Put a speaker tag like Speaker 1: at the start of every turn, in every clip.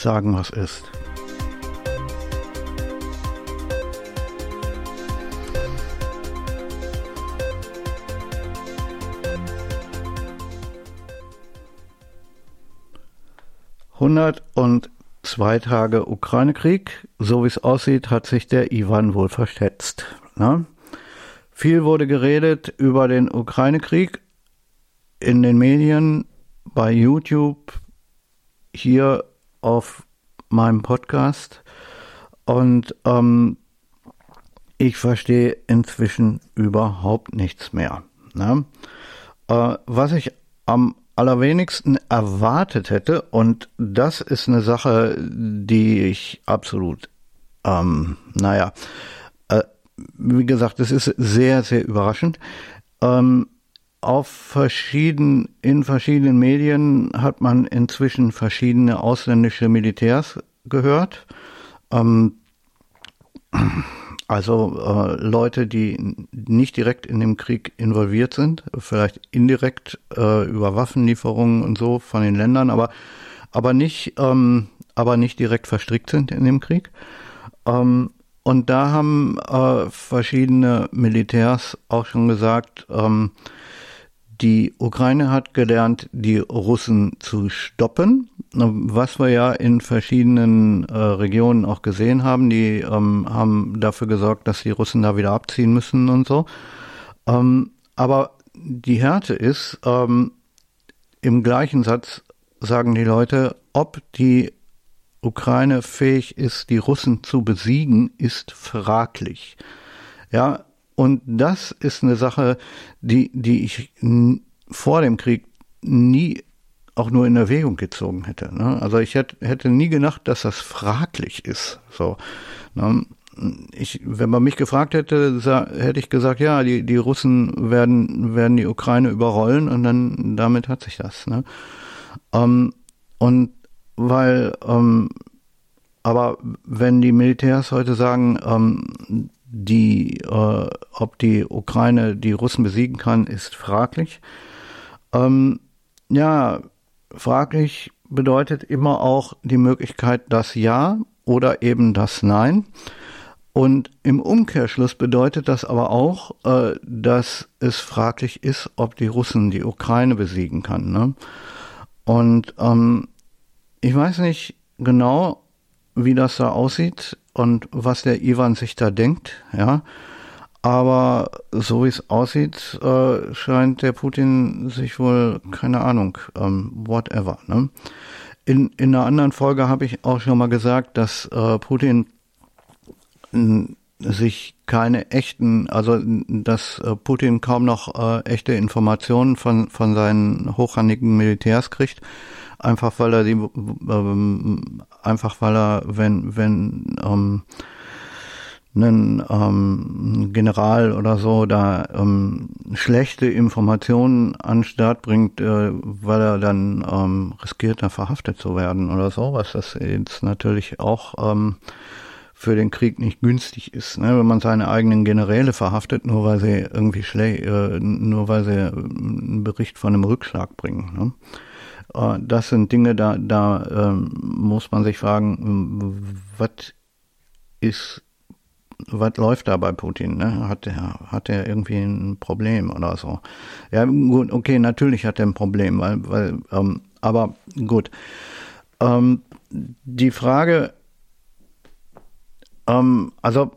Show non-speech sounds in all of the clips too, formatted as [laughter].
Speaker 1: sagen, was ist. Hundert und zwei Tage Ukraine-Krieg. So wie es aussieht, hat sich der Ivan wohl verschätzt. Ne? Viel wurde geredet über den Ukraine-Krieg in den Medien, bei YouTube, hier auf meinem Podcast. Und ähm, ich verstehe inzwischen überhaupt nichts mehr. Ne? Äh, was ich am allerwenigsten erwartet hätte, und das ist eine Sache, die ich absolut, ähm, naja, äh, wie gesagt, das ist sehr, sehr überraschend. Ähm, auf verschiedenen, in verschiedenen Medien hat man inzwischen verschiedene ausländische Militärs gehört. Ähm, also äh, Leute, die nicht direkt in dem Krieg involviert sind, vielleicht indirekt äh, über Waffenlieferungen und so von den Ländern, aber aber nicht ähm, aber nicht direkt verstrickt sind in dem Krieg. Ähm, und da haben äh, verschiedene Militärs auch schon gesagt, ähm, die Ukraine hat gelernt, die Russen zu stoppen, was wir ja in verschiedenen äh, Regionen auch gesehen haben. Die ähm, haben dafür gesorgt, dass die Russen da wieder abziehen müssen und so. Ähm, aber die Härte ist, ähm, im gleichen Satz sagen die Leute, ob die Ukraine fähig ist, die Russen zu besiegen, ist fraglich. Ja, und das ist eine Sache, die, die ich vor dem Krieg nie auch nur in Erwägung gezogen hätte. Ne? Also ich hätte, hätte nie gedacht, dass das fraglich ist. So, ne? ich, wenn man mich gefragt hätte, hätte ich gesagt, ja, die, die Russen werden, werden die Ukraine überrollen und dann damit hat sich das. Ne? Ähm, und weil, ähm, aber wenn die Militärs heute sagen, ähm, die, äh, ob die Ukraine die Russen besiegen kann, ist fraglich. Ähm, ja, fraglich bedeutet immer auch die Möglichkeit das Ja oder eben das Nein. Und im Umkehrschluss bedeutet das aber auch, äh, dass es fraglich ist, ob die Russen die Ukraine besiegen kann. Ne? Und ähm, ich weiß nicht genau, wie das da aussieht und was der Ivan sich da denkt, ja. Aber so wie es aussieht, äh, scheint der Putin sich wohl, keine Ahnung, ähm, whatever. Ne? In, in einer anderen Folge habe ich auch schon mal gesagt, dass äh, Putin sich keine echten, also dass äh, Putin kaum noch äh, echte Informationen von, von seinen hochrangigen Militärs kriegt einfach weil er die, ähm, einfach weil er, wenn, wenn ähm, ein ähm, General oder so da ähm, schlechte Informationen an den Start bringt, äh, weil er dann ähm, riskiert, da verhaftet zu werden oder so, was das jetzt natürlich auch ähm, für den Krieg nicht günstig ist, ne? wenn man seine eigenen Generäle verhaftet, nur weil sie irgendwie schlecht, äh, nur weil sie einen Bericht von einem Rückschlag bringen. Ne? Äh, das sind Dinge, da, da ähm, muss man sich fragen, was ist, was läuft da bei Putin? Ne? Hat er hat er irgendwie ein Problem oder so? Ja, gut, okay, natürlich hat er ein Problem, weil, weil ähm, aber gut. Ähm, die Frage, ähm, also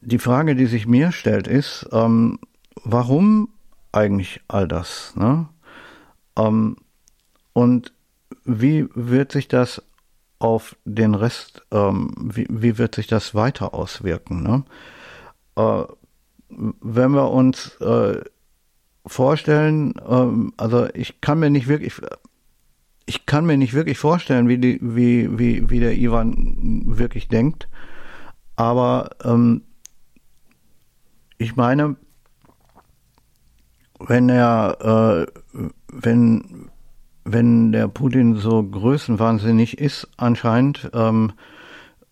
Speaker 1: die Frage, die sich mir stellt, ist, ähm, warum eigentlich all das? Ne? Ähm, und wie wird sich das auf den Rest, ähm, wie, wie wird sich das weiter auswirken? Ne? Äh, wenn wir uns äh, vorstellen, ähm, also ich kann mir nicht wirklich, ich kann mir nicht wirklich vorstellen, wie, die, wie, wie, wie der Ivan wirklich denkt, aber ähm, ich meine, wenn er, äh, wenn, wenn der Putin so größenwahnsinnig ist, anscheinend, ähm,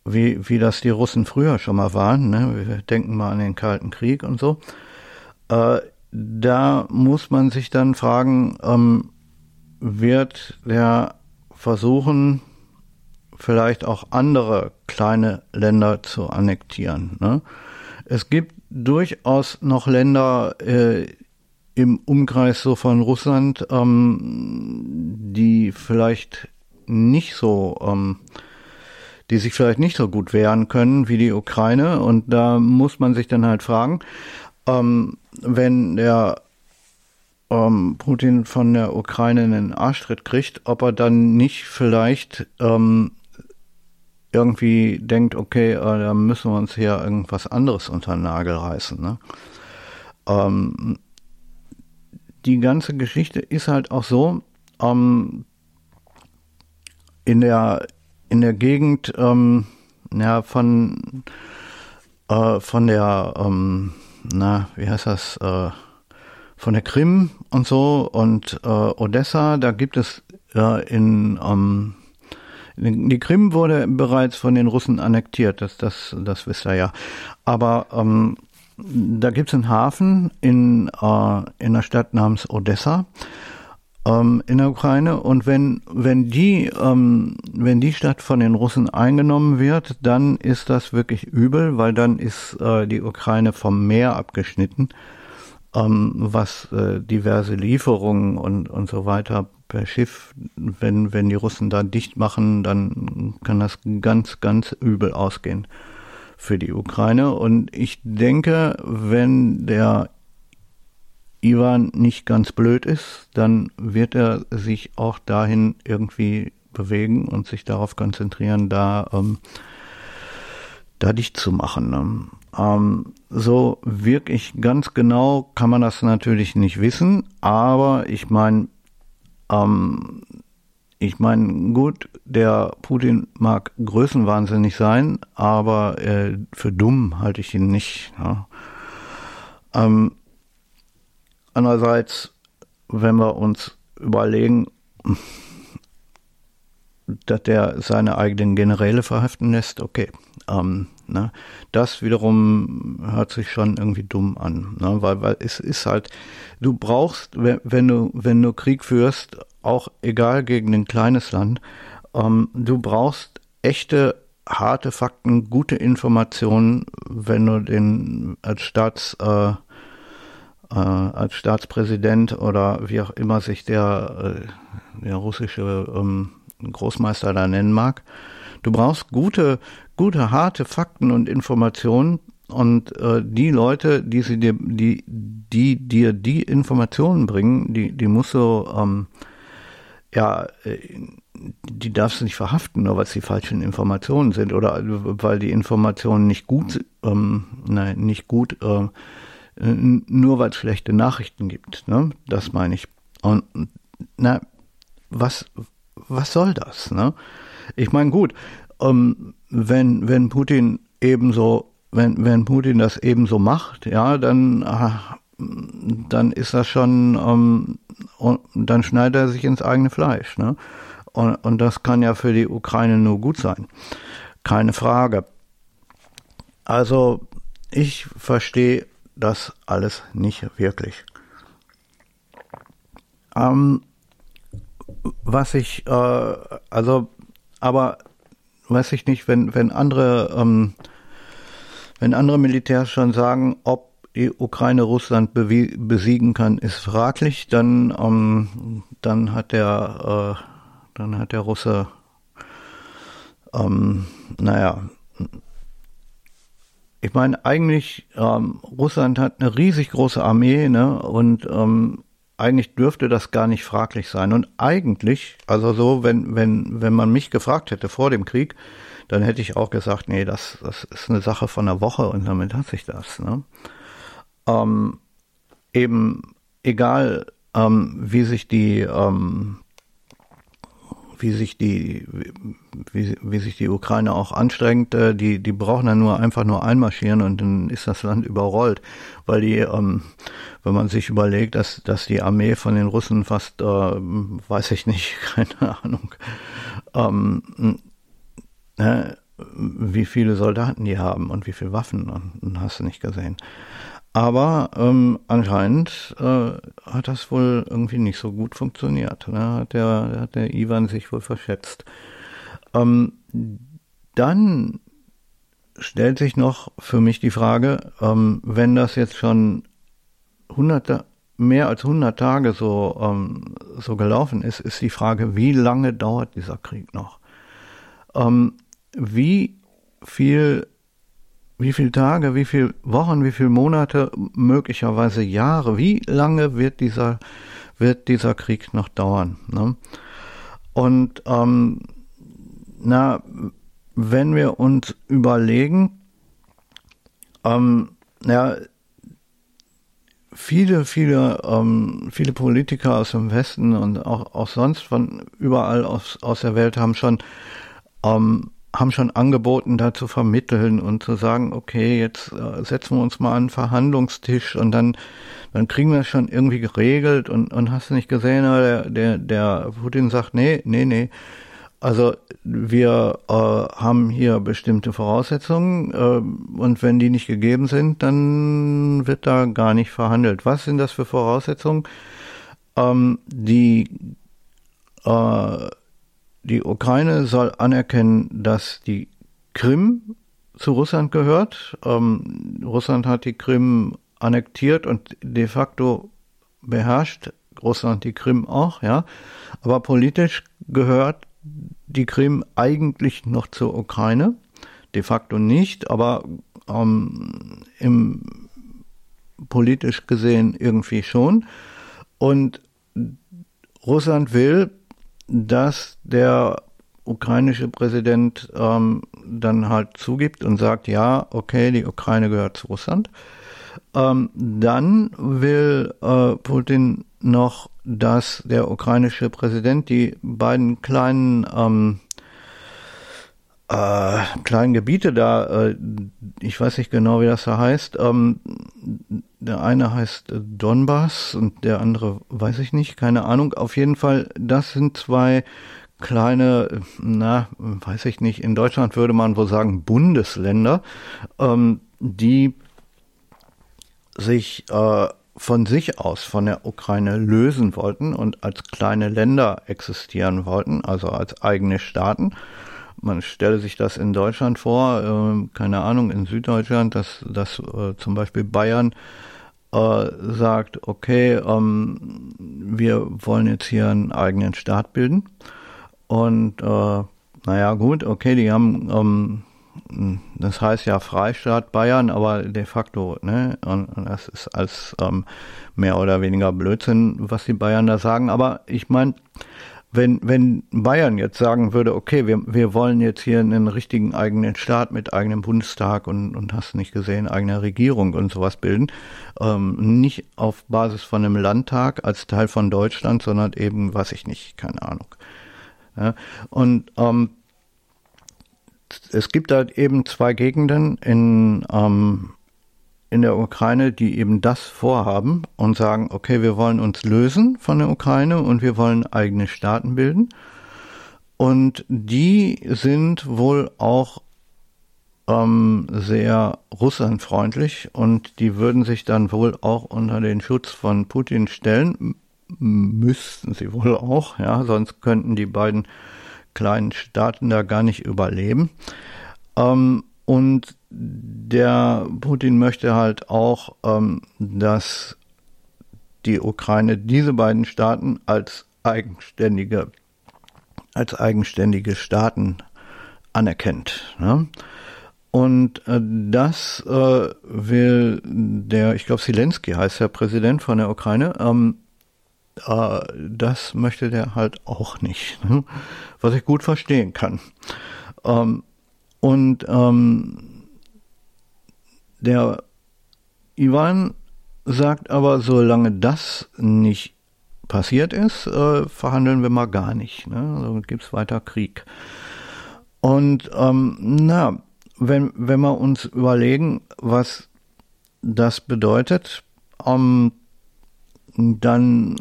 Speaker 1: wie, wie das die Russen früher schon mal waren, ne? wir denken mal an den Kalten Krieg und so, äh, da muss man sich dann fragen, ähm, wird der versuchen, vielleicht auch andere kleine Länder zu annektieren. Ne? Es gibt durchaus noch Länder äh, im Umkreis so von Russland, ähm, die vielleicht nicht so, ähm, die sich vielleicht nicht so gut wehren können wie die Ukraine. Und da muss man sich dann halt fragen, ähm, wenn der ähm, Putin von der Ukraine einen Arschtritt kriegt, ob er dann nicht vielleicht ähm, irgendwie denkt, okay, äh, da müssen wir uns hier irgendwas anderes unter den Nagel reißen. Ne? Ähm, die ganze Geschichte ist halt auch so, ähm, in der in der Gegend ähm, ja, von äh, von der ähm, na wie heißt das äh, von der Krim und so und äh, Odessa da gibt es in ähm, die Krim wurde bereits von den Russen annektiert, das, das, das wisst ihr ja. Aber ähm, da gibt es einen Hafen in, äh, in einer Stadt namens Odessa ähm, in der Ukraine. Und wenn, wenn, die, ähm, wenn die Stadt von den Russen eingenommen wird, dann ist das wirklich übel, weil dann ist äh, die Ukraine vom Meer abgeschnitten, ähm, was äh, diverse Lieferungen und, und so weiter per Schiff, wenn, wenn die Russen da dicht machen, dann kann das ganz, ganz übel ausgehen für die Ukraine. Und ich denke, wenn der Ivan nicht ganz blöd ist, dann wird er sich auch dahin irgendwie bewegen und sich darauf konzentrieren, da, ähm, da dicht zu machen. Ne? Ähm, so wirklich ganz genau kann man das natürlich nicht wissen, aber ich meine, ähm, ich meine, gut, der Putin mag größenwahnsinnig sein, aber äh, für dumm halte ich ihn nicht. Ja. Ähm, andererseits, wenn wir uns überlegen, dass der seine eigenen Generäle verhaften lässt, okay. Ähm, ne? Das wiederum hört sich schon irgendwie dumm an, ne? weil, weil es ist halt, du brauchst, wenn, du, wenn du Krieg führst, auch egal gegen ein kleines Land, ähm, du brauchst echte, harte Fakten, gute Informationen, wenn du den als Staats, äh, äh, als Staatspräsident oder wie auch immer sich der, äh, der russische ähm, Großmeister da nennen mag. Du brauchst gute, gute, harte Fakten und Informationen und äh, die Leute, die sie dir, die, die dir die Informationen bringen, die, die musst du, ähm, ja, äh, die darfst du nicht verhaften, nur weil es die falschen Informationen sind oder weil die Informationen nicht gut, ähm, nein, nicht gut, äh, nur weil es schlechte Nachrichten gibt. Ne? Das meine ich. Und na, was, was soll das? Ne? Ich meine, gut, ähm, wenn, wenn Putin ebenso, wenn, wenn Putin das ebenso macht, ja, dann, äh, dann ist das schon, ähm, dann schneidet er sich ins eigene Fleisch. Ne? Und, und das kann ja für die Ukraine nur gut sein. Keine Frage. Also, ich verstehe das alles nicht wirklich. Ähm, was ich, äh, also, aber weiß ich nicht, wenn, wenn andere, ähm, wenn andere Militärs schon sagen, ob die Ukraine Russland besiegen kann, ist fraglich, dann, ähm, dann hat der, äh, dann hat der Russe, ähm, naja, ich meine, eigentlich, ähm, Russland hat eine riesig große Armee, ne, und ähm, eigentlich dürfte das gar nicht fraglich sein. Und eigentlich, also so, wenn, wenn, wenn man mich gefragt hätte vor dem Krieg, dann hätte ich auch gesagt, nee, das, das ist eine Sache von einer Woche und damit hat sich das. Ne? Ähm, eben egal, ähm, wie sich die ähm, wie sich die, wie, wie sich die Ukraine auch anstrengt, äh, die, die brauchen dann nur einfach nur einmarschieren und dann ist das Land überrollt. Weil die, ähm, wenn man sich überlegt, dass, dass die Armee von den Russen fast, äh, weiß ich nicht, [laughs] keine Ahnung, ähm, äh, wie viele Soldaten die haben und wie viele Waffen, hast du nicht gesehen. Aber ähm, anscheinend äh, hat das wohl irgendwie nicht so gut funktioniert. Ne? Hat, der, hat der Ivan sich wohl verschätzt. Ähm, dann stellt sich noch für mich die Frage, ähm, wenn das jetzt schon hunderte, mehr als 100 Tage so, ähm, so gelaufen ist, ist die Frage, wie lange dauert dieser Krieg noch? Ähm, wie viel, wie viele Tage, wie viele Wochen, wie viele Monate, möglicherweise Jahre, wie lange wird dieser, wird dieser Krieg noch dauern? Ne? Und ähm, na, wenn wir uns überlegen, ähm, ja, viele, viele, ähm, viele Politiker aus dem Westen und auch, auch sonst von überall aus, aus der Welt haben schon, ähm, haben schon angeboten, da zu vermitteln und zu sagen, okay, jetzt äh, setzen wir uns mal an einen Verhandlungstisch und dann, dann kriegen wir es schon irgendwie geregelt und, und hast du nicht gesehen, der, der, der Putin sagt, nee, nee, nee, also wir äh, haben hier bestimmte Voraussetzungen äh, und wenn die nicht gegeben sind, dann wird da gar nicht verhandelt. Was sind das für Voraussetzungen? Ähm, die, äh, die Ukraine soll anerkennen, dass die Krim zu Russland gehört. Ähm, Russland hat die Krim annektiert und de facto beherrscht Russland die Krim auch, ja. Aber politisch gehört die Krim eigentlich noch zur Ukraine, de facto nicht, aber ähm, im politisch gesehen irgendwie schon. Und Russland will, dass der ukrainische Präsident ähm, dann halt zugibt und sagt, ja, okay, die Ukraine gehört zu Russland. Ähm, dann will äh, Putin noch, dass der ukrainische Präsident die beiden kleinen ähm, äh, kleinen Gebiete da, äh, ich weiß nicht genau, wie das da heißt. Ähm, der eine heißt Donbass und der andere weiß ich nicht, keine Ahnung. Auf jeden Fall, das sind zwei kleine, na, weiß ich nicht, in Deutschland würde man wohl sagen Bundesländer, ähm, die sich äh, von sich aus von der Ukraine lösen wollten und als kleine Länder existieren wollten, also als eigene Staaten. Man stelle sich das in Deutschland vor, äh, keine Ahnung, in Süddeutschland, dass, dass äh, zum Beispiel Bayern äh, sagt, okay, ähm, wir wollen jetzt hier einen eigenen Staat bilden. Und äh, naja, gut, okay, die haben ähm, das heißt ja Freistaat Bayern, aber de facto, ne, und, das ist als ähm, mehr oder weniger Blödsinn, was die Bayern da sagen. Aber ich meine, wenn, wenn Bayern jetzt sagen würde, okay, wir, wir wollen jetzt hier einen richtigen eigenen Staat mit eigenem Bundestag und, und hast nicht gesehen, eigener Regierung und sowas bilden, ähm, nicht auf Basis von einem Landtag als Teil von Deutschland, sondern eben, weiß ich nicht, keine Ahnung. Ja, und ähm, es gibt halt eben zwei Gegenden in, ähm, in der Ukraine, die eben das vorhaben und sagen, okay, wir wollen uns lösen von der Ukraine und wir wollen eigene Staaten bilden. Und die sind wohl auch ähm, sehr russlandfreundlich und die würden sich dann wohl auch unter den Schutz von Putin stellen. Müssten sie wohl auch, ja, sonst könnten die beiden kleinen Staaten da gar nicht überleben. Ähm, und der Putin möchte halt auch, ähm, dass die Ukraine diese beiden Staaten als eigenständige, als eigenständige Staaten anerkennt. Ne? Und äh, das äh, will der, ich glaube, Zelensky heißt der Präsident von der Ukraine, ähm, äh, das möchte der halt auch nicht, ne? was ich gut verstehen kann. Ähm, und ähm, der Ivan sagt aber, solange das nicht passiert ist, äh, verhandeln wir mal gar nicht. Ne? Also gibt's weiter Krieg. Und ähm, na, wenn, wenn wir uns überlegen, was das bedeutet, ähm, dann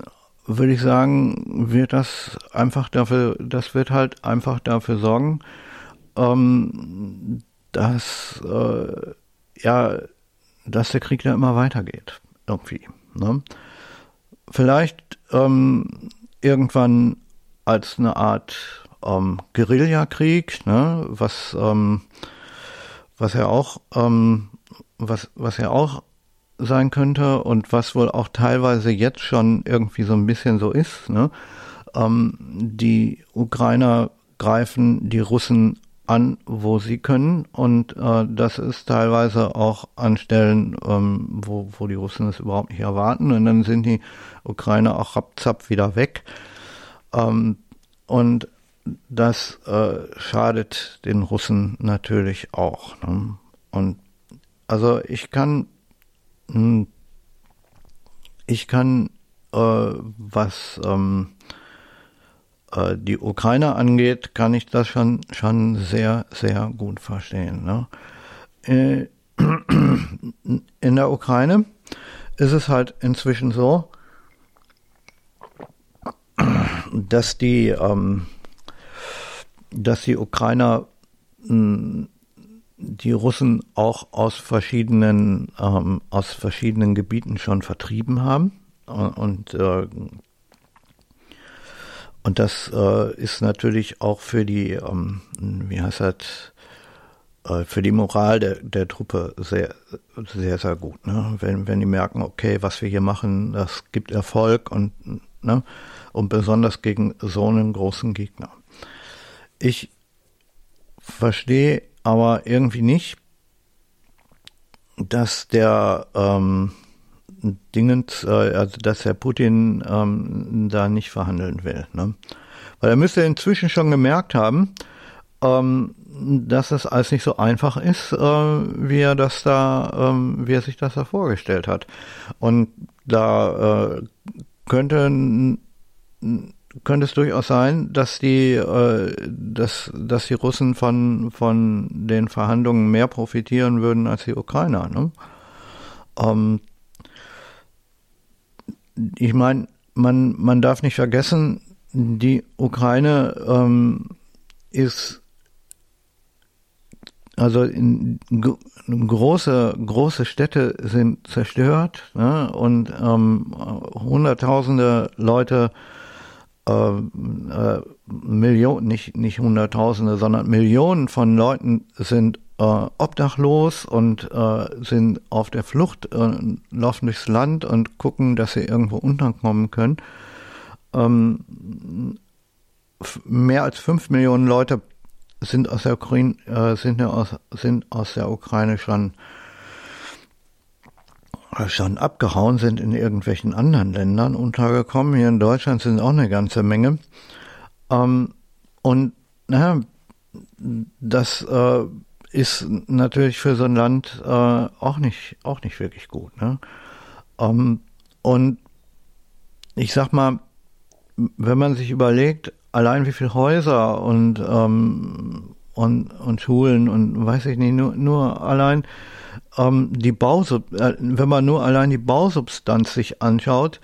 Speaker 1: würde ich sagen, wird das einfach dafür, das wird halt einfach dafür sorgen, ähm, dass äh, ja, dass der Krieg da immer weitergeht, irgendwie. Ne? Vielleicht ähm, irgendwann als eine Art ähm, Guerillakrieg, ne, was ähm, was ja auch ähm, was was ja auch sein könnte und was wohl auch teilweise jetzt schon irgendwie so ein bisschen so ist. Ne? Ähm, die Ukrainer greifen die Russen an, wo sie können. Und äh, das ist teilweise auch an Stellen, ähm, wo, wo die Russen es überhaupt nicht erwarten. Und dann sind die Ukrainer auch rapzapp wieder weg. Ähm, und das äh, schadet den Russen natürlich auch. Ne? Und also ich kann, hm, ich kann, äh, was ähm, äh, die Ukraine angeht, kann ich das schon, schon sehr, sehr gut verstehen. Ne? Äh, [clears throat] in der Ukraine ist es halt inzwischen so, dass die, ähm, dass die Ukrainer hm, die Russen auch aus verschiedenen ähm, aus verschiedenen Gebieten schon vertrieben haben und äh, und das äh, ist natürlich auch für die, ähm, wie heißt das, äh, für die Moral der, der Truppe sehr, sehr, sehr gut. Ne? Wenn, wenn die merken, okay, was wir hier machen, das gibt Erfolg und, ne? und besonders gegen so einen großen Gegner. Ich verstehe aber irgendwie nicht, dass der ähm, Dingens, äh, also dass Herr Putin ähm, da nicht verhandeln will. Ne? Weil er müsste inzwischen schon gemerkt haben, ähm, dass es alles nicht so einfach ist, äh, wie er das da, ähm, wie er sich das da vorgestellt hat. Und da äh, könnte könnte es durchaus sein, dass die, äh, dass, dass die Russen von, von den Verhandlungen mehr profitieren würden als die Ukrainer. Ne? Ähm, ich meine, man, man darf nicht vergessen, die Ukraine ähm, ist also in, große große Städte sind zerstört ne? und ähm, hunderttausende Leute äh, äh, Millionen nicht nicht hunderttausende sondern Millionen von Leuten sind äh, obdachlos und äh, sind auf der Flucht, äh, laufen durchs Land und gucken, dass sie irgendwo unterkommen können. Ähm, mehr als fünf Millionen Leute sind aus der Ukraine, äh, sind, aus, sind aus der Ukraine schon schon abgehauen, sind in irgendwelchen anderen Ländern untergekommen. Hier in Deutschland sind auch eine ganze Menge. Ähm, und naja, das äh, ist natürlich für so ein Land äh, auch nicht auch nicht wirklich gut. Ne? Ähm, und ich sag mal, wenn man sich überlegt, allein wie viele Häuser und ähm, und und Schulen und weiß ich nicht, nur nur allein ähm, die Bausub, äh, wenn man nur allein die Bausubstanz sich anschaut,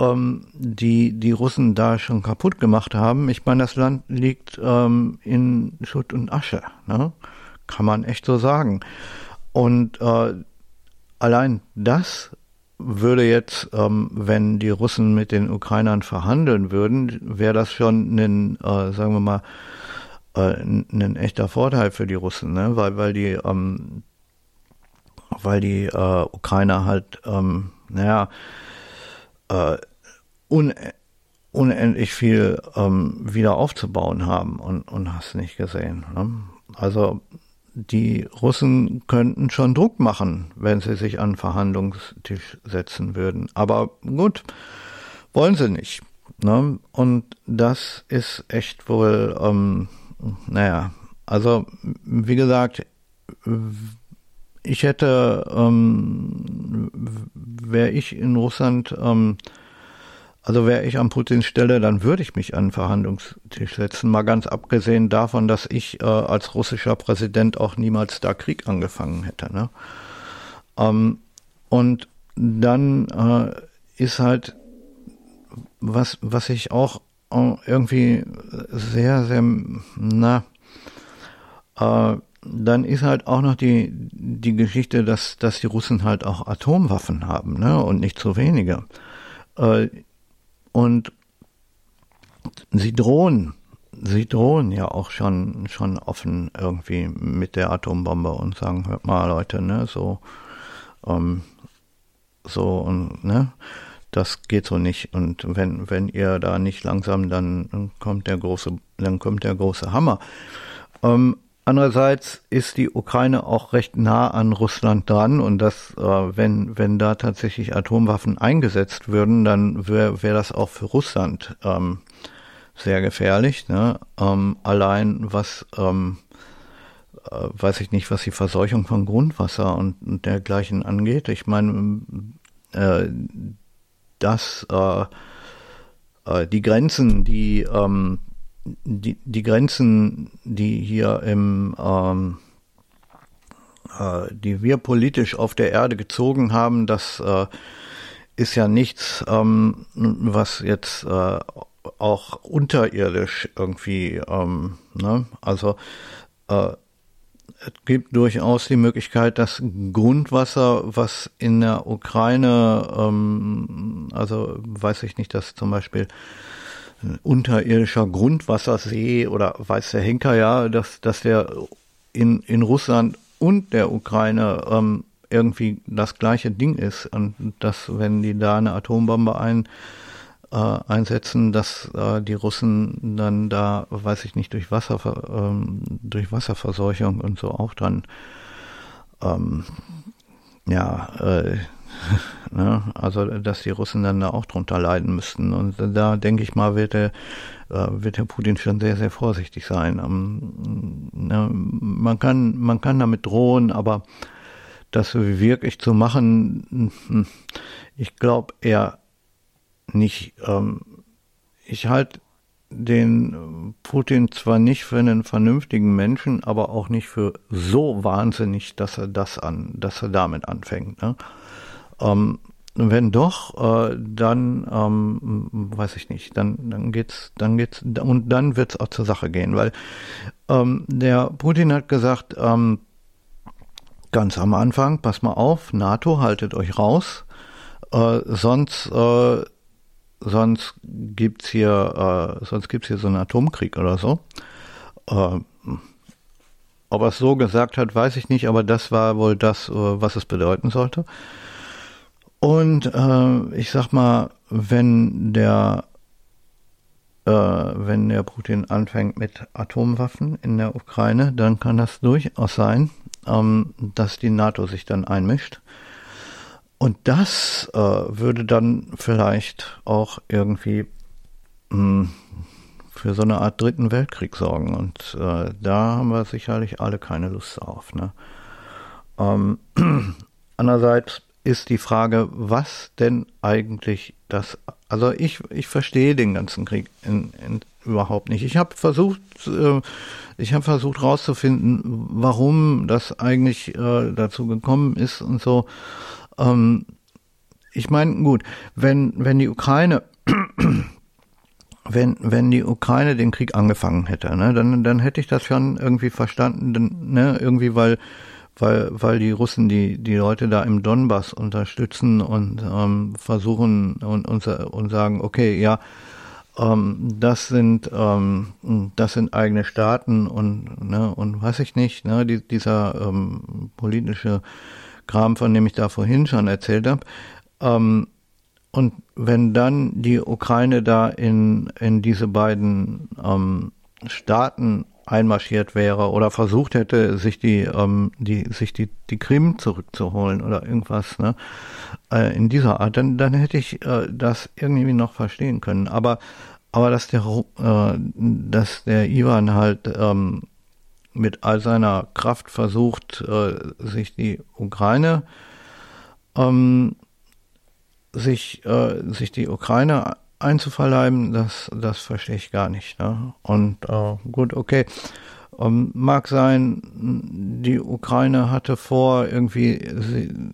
Speaker 1: ähm, die die Russen da schon kaputt gemacht haben. Ich meine, das Land liegt ähm, in Schutt und Asche. Ne? Kann man echt so sagen. Und äh, allein das würde jetzt, ähm, wenn die Russen mit den Ukrainern verhandeln würden, wäre das schon ein, äh, sagen wir mal, äh, ein echter Vorteil für die Russen, ne? weil, weil die, ähm, weil die äh, Ukrainer halt, ähm, naja, äh, un unendlich viel ähm, wieder aufzubauen haben und, und hast nicht gesehen. Ne? Also die Russen könnten schon Druck machen, wenn sie sich an Verhandlungstisch setzen würden. Aber gut, wollen sie nicht. Ne? Und das ist echt wohl, ähm, naja, also wie gesagt, ich hätte, ähm, wäre ich in Russland ähm, also wäre ich an Putins Stelle, dann würde ich mich an den Verhandlungstisch setzen. Mal ganz abgesehen davon, dass ich äh, als russischer Präsident auch niemals da Krieg angefangen hätte. Ne? Ähm, und dann äh, ist halt was, was ich auch äh, irgendwie sehr, sehr, na, äh, dann ist halt auch noch die, die Geschichte, dass, dass die Russen halt auch Atomwaffen haben, ne, und nicht zu wenige. Äh, und sie drohen sie drohen ja auch schon, schon offen irgendwie mit der Atombombe und sagen, hört mal Leute, ne, so, ähm, so und, ne, das geht so nicht. Und wenn, wenn ihr da nicht langsam, dann kommt der große, dann kommt der große Hammer. Ähm, Andererseits ist die Ukraine auch recht nah an Russland dran und das, äh, wenn, wenn da tatsächlich Atomwaffen eingesetzt würden, dann wäre wär das auch für Russland ähm, sehr gefährlich. Ne? Ähm, allein was, ähm, äh, weiß ich nicht, was die Verseuchung von Grundwasser und, und dergleichen angeht. Ich meine, äh, dass äh, äh, die Grenzen, die ähm, die, die Grenzen, die hier im, ähm, äh, die wir politisch auf der Erde gezogen haben, das äh, ist ja nichts, ähm, was jetzt äh, auch unterirdisch irgendwie, ähm, ne? also äh, es gibt durchaus die Möglichkeit, dass Grundwasser, was in der Ukraine, ähm, also weiß ich nicht, dass zum Beispiel unterirdischer Grundwassersee oder weiß der Henker ja, dass, dass der in, in Russland und der Ukraine ähm, irgendwie das gleiche Ding ist und dass wenn die da eine Atombombe ein, äh, einsetzen, dass äh, die Russen dann da, weiß ich nicht, durch Wasser, ähm, durch Wasserverseuchung und so auch dann ähm, ja äh, [laughs] Ne? Also, dass die Russen dann da auch drunter leiden müssten. Und da denke ich mal, wird der, äh, wird der Putin schon sehr, sehr vorsichtig sein. Ähm, ne? Man kann, man kann damit drohen, aber das wirklich zu machen, [laughs] ich glaube eher nicht. Ähm, ich halte den Putin zwar nicht für einen vernünftigen Menschen, aber auch nicht für so wahnsinnig, dass er das an, dass er damit anfängt. Ne? Ähm, wenn doch, äh, dann ähm, weiß ich nicht, dann dann geht's, dann geht's und dann wird's auch zur Sache gehen, weil ähm, der Putin hat gesagt, ähm, ganz am Anfang, pass mal auf, NATO, haltet euch raus, äh, sonst äh, sonst gibt's hier äh, sonst gibt's hier so einen Atomkrieg oder so. Äh, ob er es so gesagt hat, weiß ich nicht, aber das war wohl das, äh, was es bedeuten sollte. Und äh, ich sag mal, wenn der äh, wenn der Putin anfängt mit Atomwaffen in der Ukraine, dann kann das durchaus sein, ähm, dass die NATO sich dann einmischt. Und das äh, würde dann vielleicht auch irgendwie mh, hm, für so eine Art dritten Weltkrieg sorgen. Und äh, da haben wir sicherlich alle keine Lust auf. Ne? Ähm, [clears throat] andererseits ist die Frage, was denn eigentlich das, also ich, ich verstehe den ganzen Krieg in, in, überhaupt nicht. Ich habe versucht, äh, ich habe versucht herauszufinden, warum das eigentlich äh, dazu gekommen ist und so. Ähm, ich meine, gut, wenn, wenn die Ukraine [clears throat] wenn, wenn die Ukraine den Krieg angefangen hätte, ne, dann, dann hätte ich das schon irgendwie verstanden, denn, ne, irgendwie, weil weil, weil die Russen die, die Leute da im Donbass unterstützen und ähm, versuchen und, und, und sagen, okay, ja, ähm, das sind ähm, das sind eigene Staaten und ne, und weiß ich nicht, ne, die, dieser ähm, politische Kram, von dem ich da vorhin schon erzählt habe. Ähm, und wenn dann die Ukraine da in, in diese beiden ähm, Staaten einmarschiert wäre oder versucht hätte, sich die, ähm, die, sich die, die Krim zurückzuholen oder irgendwas, ne, äh, in dieser Art, dann, dann hätte ich äh, das irgendwie noch verstehen können. Aber, aber dass der, äh, dass der Ivan halt ähm, mit all seiner Kraft versucht, äh, sich die Ukraine, ähm, sich, äh, sich die Ukraine einzuverleiben, das, das verstehe ich gar nicht. Ne? Und äh, gut, okay. Ähm, mag sein, die Ukraine hatte vor, irgendwie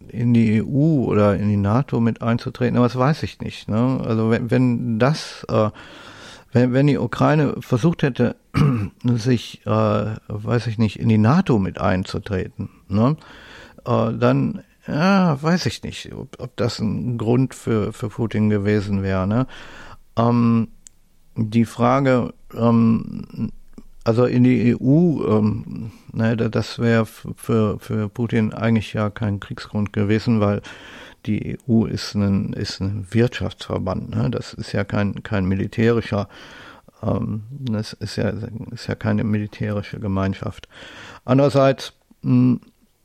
Speaker 1: in die EU oder in die NATO mit einzutreten, aber das weiß ich nicht. Ne? Also wenn, wenn das, äh, wenn, wenn die Ukraine versucht hätte, [clears throat] sich, äh, weiß ich nicht, in die NATO mit einzutreten, ne? äh, dann ja, weiß ich nicht, ob, ob das ein Grund für, für Putin gewesen wäre. Ne? Ähm, die Frage ähm, also in die EU, ähm, ne, das wäre für, für Putin eigentlich ja kein Kriegsgrund gewesen, weil die EU ist ein, ist ein Wirtschaftsverband. Ne? Das ist ja kein, kein militärischer, ähm, das ist ja, ist ja keine militärische Gemeinschaft. Andererseits, mh,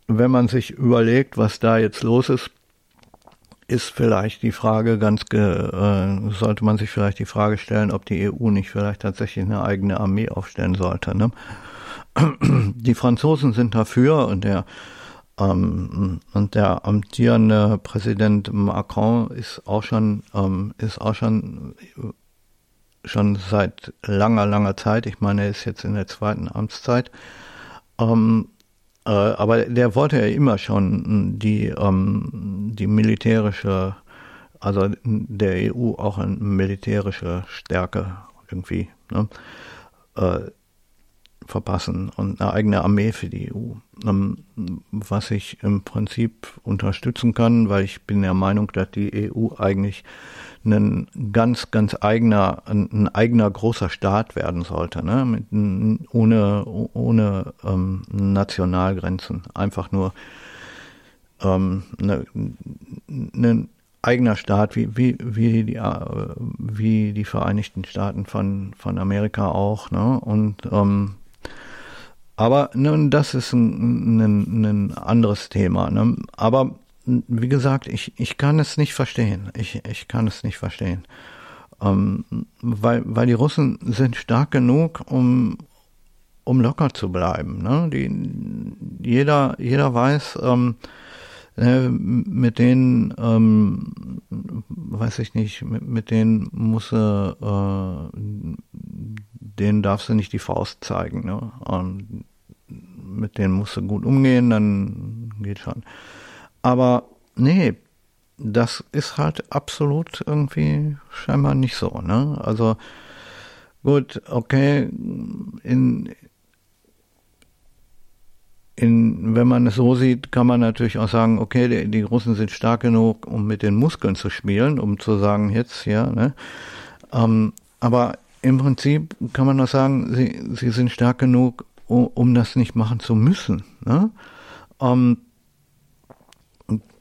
Speaker 1: wenn man sich überlegt, was da jetzt los ist, ist vielleicht die Frage ganz, äh, sollte man sich vielleicht die Frage stellen, ob die EU nicht vielleicht tatsächlich eine eigene Armee aufstellen sollte. Ne? Die Franzosen sind dafür und der ähm, und der amtierende Präsident Macron ist auch schon ähm, ist auch schon schon seit langer langer Zeit. Ich meine, er ist jetzt in der zweiten Amtszeit. Ähm, äh, aber der wollte ja immer schon die, ähm, die militärische, also der EU auch eine militärische Stärke irgendwie ne, äh, verpassen und eine eigene Armee für die EU. Ähm, was ich im Prinzip unterstützen kann, weil ich bin der Meinung, dass die EU eigentlich ein ganz, ganz eigener, ein, eigener großer Staat werden sollte, ne? Mit, ohne, ohne ähm, Nationalgrenzen. Einfach nur ähm, ne, ein eigener Staat, wie, wie, wie, die, äh, wie die Vereinigten Staaten von, von Amerika auch. Ne? Und ähm, aber nun, das ist ein, ein, ein anderes Thema. Ne? Aber wie gesagt, ich, ich kann es nicht verstehen. Ich, ich kann es nicht verstehen. Ähm, weil, weil die Russen sind stark genug, um, um locker zu bleiben. Ne? Die, jeder, jeder weiß, ähm, äh, mit denen, ähm, weiß ich nicht, mit, mit denen muss er, äh, denen darfst du nicht die Faust zeigen. Ne? Und mit denen musst du gut umgehen, dann geht schon. Aber nee, das ist halt absolut irgendwie scheinbar nicht so. Ne? Also gut, okay, in, in, wenn man es so sieht, kann man natürlich auch sagen, okay, die, die Russen sind stark genug, um mit den Muskeln zu spielen, um zu sagen, jetzt, ja, ne? Ähm, aber im Prinzip kann man auch sagen, sie, sie sind stark genug, um, um das nicht machen zu müssen. Ne? Ähm,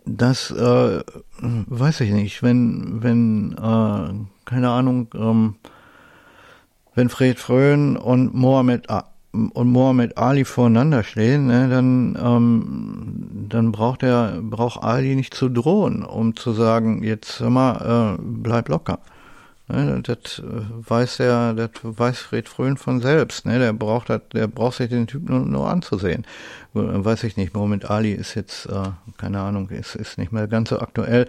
Speaker 1: das äh, weiß ich nicht. Wenn, wenn, äh, keine Ahnung, ähm, wenn Fred Fröhn und Mohammed und Mohammed Ali voreinander stehen, ne, dann, ähm, dann braucht er, braucht Ali nicht zu drohen, um zu sagen, jetzt hör mal, äh, bleib locker. Ne, das äh, weiß er, das weiß Fred Fröhn von selbst. Ne? Der braucht das, der braucht sich den Typ nur, nur anzusehen. Weiß ich nicht, Moment Ali ist jetzt, äh, keine Ahnung, ist, ist nicht mehr ganz so aktuell.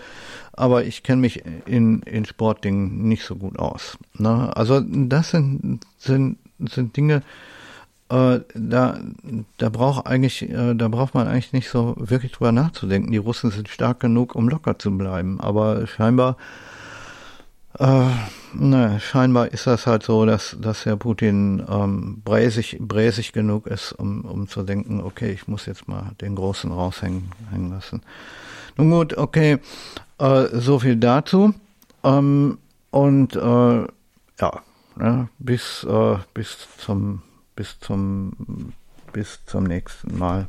Speaker 1: Aber ich kenne mich in, in Sportdingen nicht so gut aus. Ne? Also das sind, sind, sind Dinge, äh, da, da braucht eigentlich, äh, da braucht man eigentlich nicht so wirklich drüber nachzudenken. Die Russen sind stark genug, um locker zu bleiben. Aber scheinbar äh, ne, scheinbar ist das halt so, dass, dass Herr Putin ähm, bräsig, bräsig genug ist, um, um zu denken, okay, ich muss jetzt mal den Großen raushängen hängen lassen. Nun gut, okay, äh, so viel dazu. Ähm, und äh, ja, ne, bis, äh, bis zum bis zum bis zum nächsten Mal.